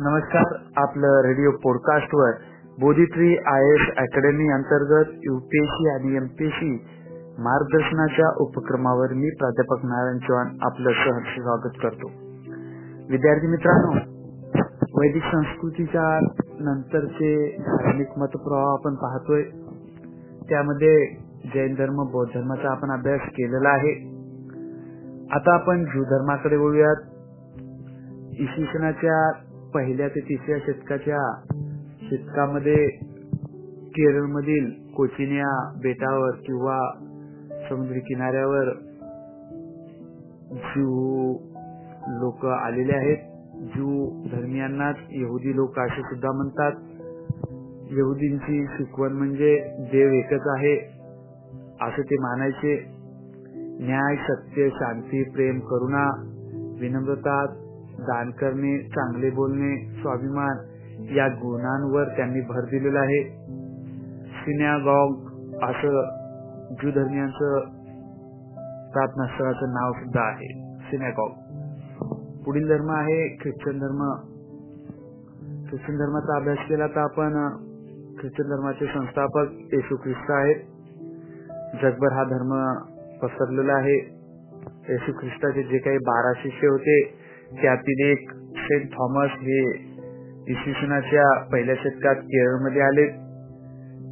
नमस्कार. आपलं radio podcast वर बोधिट्री आय एस अकॅडमी अंतर्गत युपीएससी आणि एमपीएससी मार्गदर्शनाच्या उपक्रमावर मी प्राध्यापक नारायण चव्हाण आपलं सहर्ष स्वागत करतो. विद्यार्थी मित्रांनो वैदिक संस्कृतीच्या नंतरचे धार्मिक मतप्रवाह आपण पाहतोय. त्यामध्ये जैन धर्म बौद्ध धर्माचा आपण अभ्यास केलेला आहे. आता आपण ज्यू धर्माकडे बोलूयात इसवी सणाच्या पहिल्या ते तिसऱ्या शतकाच्या शतकामध्ये केरळमधील कोचिनिया बेटावर किंवा समुद्री किनाऱ्यावर ज्यू लोक आलेले आहेत. ज्यू धर्मियांनाच यहुदी लोक असे सुद्धा म्हणतात. यहुदींची शिकवण म्हणजे देव एकच आहे असे ते मानायचे. न्याय सत्य शांती प्रेम करुणा विनम्रता दान करणे चांगले बोलणे स्वाभिमान या गुणांवर त्यांनी भर दिलेला आहे. सिन्यागॉग असं ज्यू धर्मियांचं प्रार्थनास्थळाचं नाव सुद्धा आहे. सिनेगॉग पुढील धर्म आहे ख्रिश्चन धर्म. ख्रिश्चन धर्माचा अभ्यास केला तर आपण ख्रिश्चन धर्माचे संस्थापक येशू ख्रिस्त आहेत. जगभर हा धर्म पसरलेला आहे. येशू ख्रिस्ताचे जे काही बारा शिष्य होते त्यातील एक सेंट थॉमस हे इसवी सनाच्या पहिल्या शतकात केरळमध्ये आले.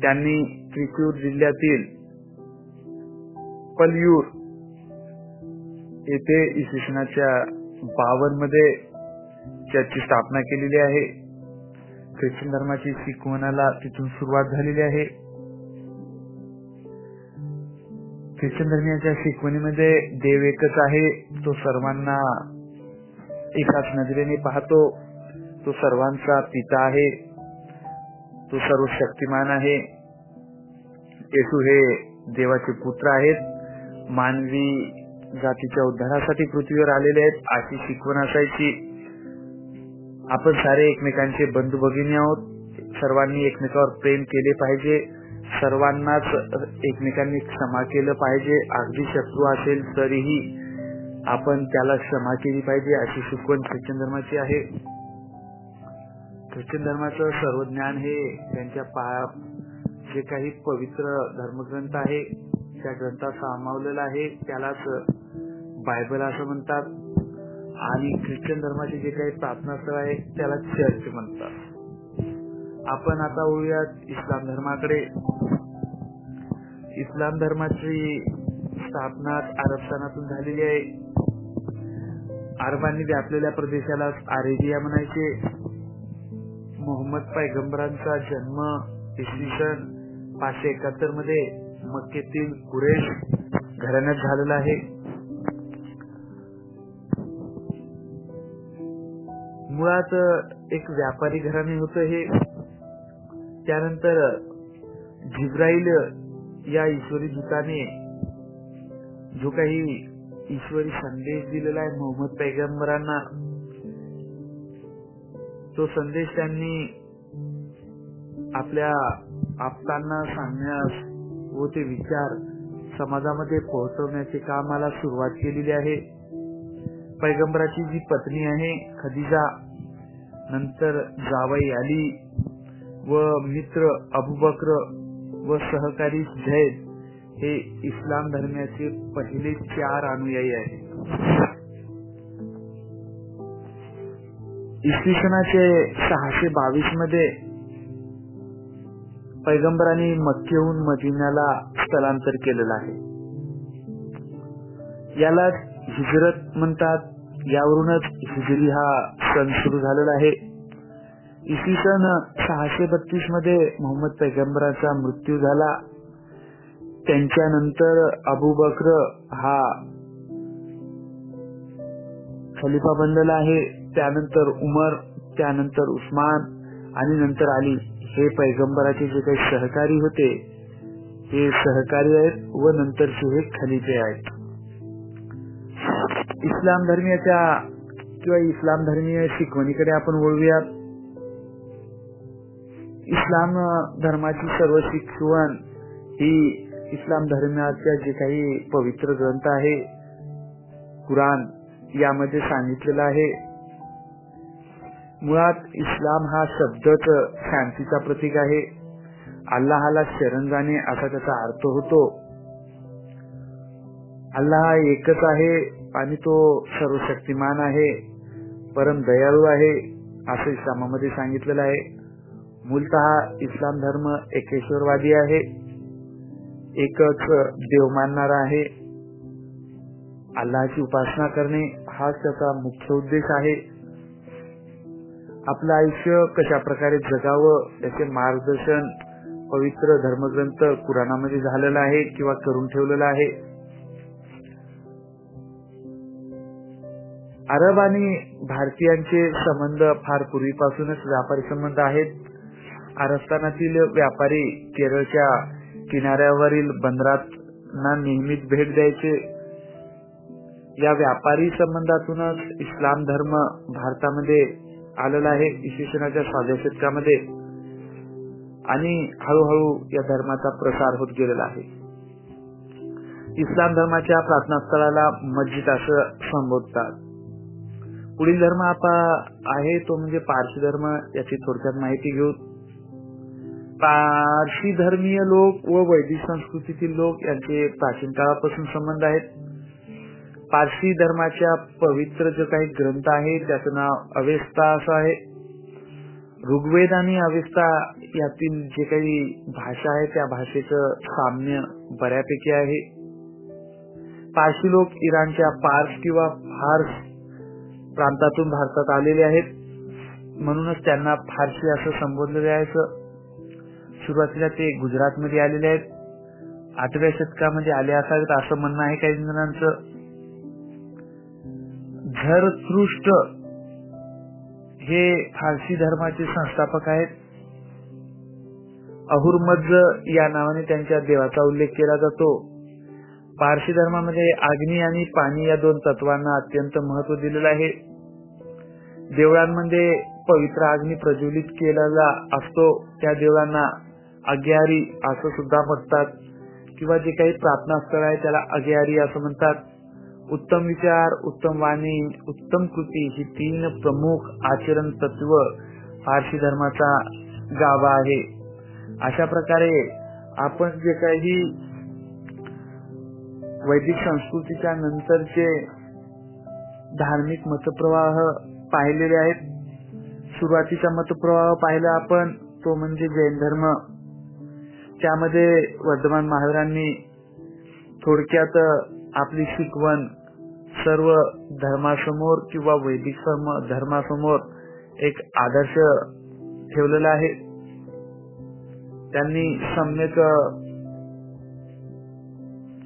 त्यांनी त्रिकूर जिल्ह्यातील पलयूर येथे इसवी सनाच्या बावनमध्ये त्याची स्थापना केलेली आहे. ख्रिश्चन धर्माची शिकवणाला तिथून सुरुवात झालेली आहे. ख्रिश्चन धर्मियाच्या शिकवणीमध्ये देव एकच आहे. तो सर्वांना एकाच नजरेने पाहतो तो सर्वांचा पिता आहे तो सर्व शक्तिमान आहे. येशू हे देवाचे पुत्र आहेत. मानवी जातीच्या उद्धारासाठी पृथ्वीवर आलेले आहेत. अशी शिकवण असायची. आपण सारे एकमेकांचे बंधू भगिनी आहोत. सर्वांनी एकमेकावर प्रेम केले पाहिजे. सर्वांनाच एकमेकांनी क्षमा केलं पाहिजे. अगदी शत्रू असेल तरीही आपण त्याला क्षमा केली पाहिजे अशी शिकवण ख्रिश्चन धर्माची आहे. ख्रिश्चन धर्माचं सर्व ज्ञान हे त्यांच्या पा जे काही पवित्र धर्मग्रंथ आहे त्या ग्रंथात सामावलेलं आहे. त्यालाच बायबल असं म्हणतात. आणि ख्रिश्चन धर्माचे जे काही प्रार्थनास्थळ आहे त्याला चर्च म्हणतात. आपण आता वळूयात इस्लाम धर्माकडे. इस्लाम धर्माची स्थापना अरबस्थानातून झालेली आहे. अरबांनी व्यापलेल्या प्रदेशाला अरेबिया म्हणायचे. मोहम्मद पैगंबरांचा जन्म इसवी सन पाचशे एकाहत्तरमध्ये मक्केतील कुरेश घराण्यात झालेला आहे. मुळात एक व्यापारी घराणे होत हे. त्यानंतर जिब्राईल या ईश्वरी दूताने जो काही ईश्वरी संदेश दिलेला आहे मोहम्मद पैगंबरांना. तो संदेश त्यांनी आपल्या आपतांना सांगण्यास व ते विचार समाजामध्ये पोहोचवण्याचे कामाला सुरुवात केलेली आहे. पैगंबराची जी पत्नी आहे खदिजा नंतर जावई अली व मित्र अबुबक्र व सहकारी झैद हे इस्लाम धर्माचे पहिले चार अनुयायी आहेत. इसवी सनाचे सहाशे बावीसमध्ये पैगंबरांनी मक्केहून मदिन्याला स्थलांतर केलेलं आहे. याला हिजरत म्हणतात. यावरूनच हिजरी हा सण सुरू झालेला आहे. इसवी सन सहाशे बत्तीसमध्ये मोहम्मद पैगंबराचा मृत्यू झाला. त्यांच्यानंतर अबू बकर हा खलिफा बनलेला आहे. त्यानंतर उमर त्यानंतर उस्मान आणि नंतर आली हे पैगंबराचे जे काही सहकारी होते हे सहकारी आहेत व नंतरचे हे खलिफे आहेत. इस्लाम धर्मीयाच्या किंवा इस्लाम धर्मीय शिकवणीकडे आपण वळूयात. इस्लाम धर्माची सर्व शिकवण ही इस्लाम धर्माच्या जे काही पवित्र ग्रंथ आहे कुराण यामध्ये सांगितलेलं आहे. मुळात इस्लाम हा शब्दच शांतीचा प्रतीक आहे. अल्लाहाला शरण जाणे असा त्याचा अर्थ होतो. अल्लाह हा एकच आहे आणि तो सर्वशक्तिमान आहे परम दयाळू आहे असं इस्लामामध्ये सांगितलेलं आहे. मूलतः इस्लाम धर्म एकेश्वरवादी आहे. एकच देव मानणारा आहे. अल्लाची उपासना करणे हाच त्याचा मुख्य उद्देश आहे. आपलं आयुष्य कशा प्रकारे जगावं याचे मार्गदर्शन पवित्र धर्मग्रंथ कुराणामध्ये झालेलं आहे किंवा करून ठेवलेलं आहे. अरब आणि भारतीयांचे संबंध फार पूर्वीपासूनच व्यापारी संबंध आहेत. अरबस्थानातील व्यापारी केरळच्या किनाऱ्यावरील बंदरात नेहमीच भेट द्यायचे. या व्यापारी संबंधातूनच इस्लाम धर्म भारतामध्ये आलेला आहे इसवी सनाच्या साध्या शतकामध्ये. आणि हळूहळू या धर्माचा प्रसार होत गेलेला आहे. इस्लाम धर्माच्या प्रार्थना स्थळाला मस्जिद असं संबोधतात. पुढील धर्म आपा आहे तो म्हणजे पारशी धर्म याची थोडक्यात माहिती घेऊ पारशी धर्मीय लोक व वैदिक संस्कृतीतील लोक यांचे प्राचीन काळापासून संबंध आहेत. पारशी धर्माच्या पवित्र जे काही ग्रंथ आहे त्याचं नाव अवेस्ता असं आहे. ऋग्वेद आणि अवेस्ता यातील जे काही भाषा आहे त्या भाषेचं साम्य बऱ्यापैकी आहे. पारशी लोक इराणच्या पार्स किंवा फार्स प्रांतातून भारतात आलेले आहेत. म्हणूनच त्यांना फारशी असं संबोधलं जायचं सुरुवातीला ते गुजरात मध्ये आलेले आहेत. आठव्या शतकामध्ये आले असावेत असं म्हणणं आहे काही जणांचं. झरसृष्ट हे फारसी धर्माचे संस्थापक आहेत. अहुरमज या नावाने त्यांच्या देवाचा उल्लेख केला जातो. पारशी धर्मामध्ये अग्नी आणि पाणी या दोन तत्वांना अत्यंत महत्त्व दिलेलं आहे. देवळांमध्ये पवित्र अग्नी प्रज्वलित केलेला असतो. त्या देवळांना अग्यारी असं सुद्धा म्हणतात. किंवा जे काही प्रार्थना स्थळ आहे त्याला अग्यारी असं म्हणतात. उत्तम विचार उत्तम वाणी उत्तम कृती ही तीन प्रमुख आचरण तत्व फारसी धर्माचा गावा आहे. अशा प्रकारे आपण जे काही वैदिक संस्कृतीच्या नंतरचे धार्मिक मतप्रवाह पाहिलेले आहेत सुरुवातीचा मतप्रवाह पाहिला आपण तो म्हणजे जैन धर्म. त्यामध्ये वर्धमान महावीरांनी थोडक्यात आपली शिकवण सर्व धर्मासमोर किंवा वैदिक धर्मासमोर एक आदर्श ठेवलेला आहे. त्यांनी सम्यक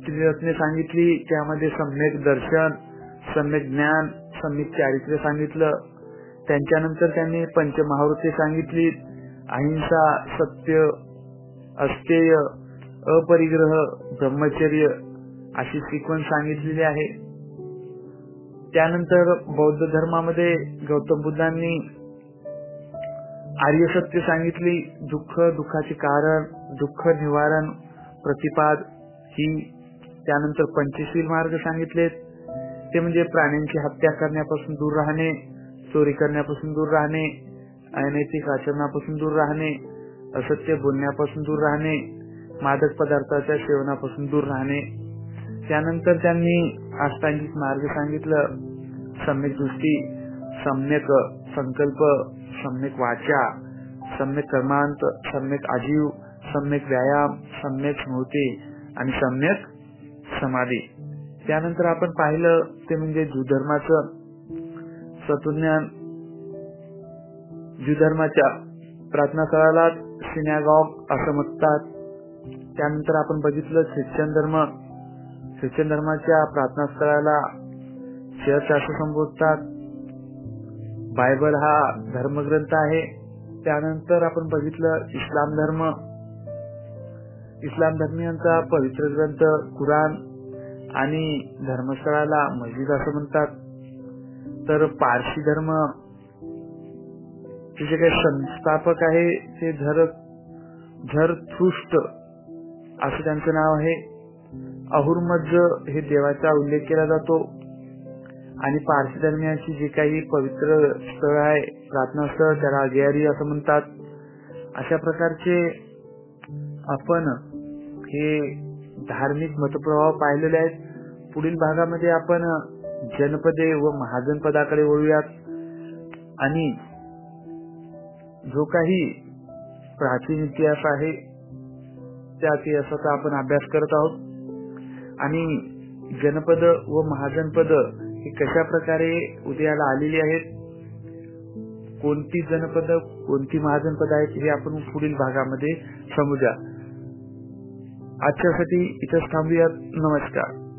त्रिरत्ने सांगितली त्यामध्ये सम्यक दर्शन सम्यक ज्ञान सम्यक चारित्र्य सांगितलं. त्यांच्यानंतर त्यांनी पंचमहावृत्ती सांगितली अहिंसा सत्य अस्तेय अपरिग्रह ब्रह्मचर्य अशी सिक्वन्स सांगितलेली आहे. त्यानंतर बौद्ध धर्मामध्ये गौतम बुद्धांनी आर्य सत्य सांगितली दुःख दुःखाचे कारण दुःख निवारण प्रतिपाद ही त्यानंतर पंचशील मार्ग सांगितलेत ते म्हणजे प्राण्यांची हत्या करण्यापासून दूर राहणे चोरी करण्यापासून दूर राहणे अनैतिक आचरणापासून दूर राहणे असत्य बोलण्यापासून दूर राहणे मादक पदार्थाच्या सेवनापासून दूर राहणे. त्यानंतर त्यांनी अष्टांगिक मार्ग सांगितलं. सम्यक दृष्टी सम्यक संकल्प सम्यक वाचा सम्यक कर्मांत सम्यक आजीव सम्यक व्यायाम सम्यक स्मृती आणि सम्यक समाधी. त्यानंतर आपण पाहिलं ते म्हणजे ज्यू धर्माचं प्रार्थना ज्यू धर्माच्या सिन्यागॉग असं म्हणतात. त्यानंतर आपण बघितलं ख्रिश्चन धर्म. ख्रिश्चन धर्माच्या प्रार्थना स्थळाला चर्च असं संबोधतात. बायबल हा धर्मग्रंथ आहे. त्यानंतर आपण बघितलं इस्लाम धर्म. इस्लाम धर्मियांचा पवित्र ग्रंथ कुराण आणि धर्मस्थळाला मस्जिद असं म्हणतात. तर पारशी धर्म जे काही संस्थापक आहे ते झर झरथृष्ट असं त्यांचं नाव आहे. अहुरमज हे देवाचा उल्लेख केला जातो. आणि पारसी धर्मियांची जी काही पवित्र स्थळ आहे प्रार्थना स्थळ त्याला अजियारी असं म्हणतात. अशा प्रकारचे आपण हे धार्मिक मतप्रवाह पाहिलेले आहेत. पुढील भागामध्ये आपण जनपदे व महाजनपदाकडे वळूयात. आणि जो काही प्राचीन इतिहास आहे. त्या इतिहासाचा आपण अभ्यास करत आहोत. आणि जनपद व महाजनपद ही कशा प्रकारे उदयाला आलेली आहेत? कोणती जनपद कोणती महाजनपद आहेत हे आपण पुढील भागामध्ये समजूया. आजच्यासाठी इथंच थांबूयात. नमस्कार.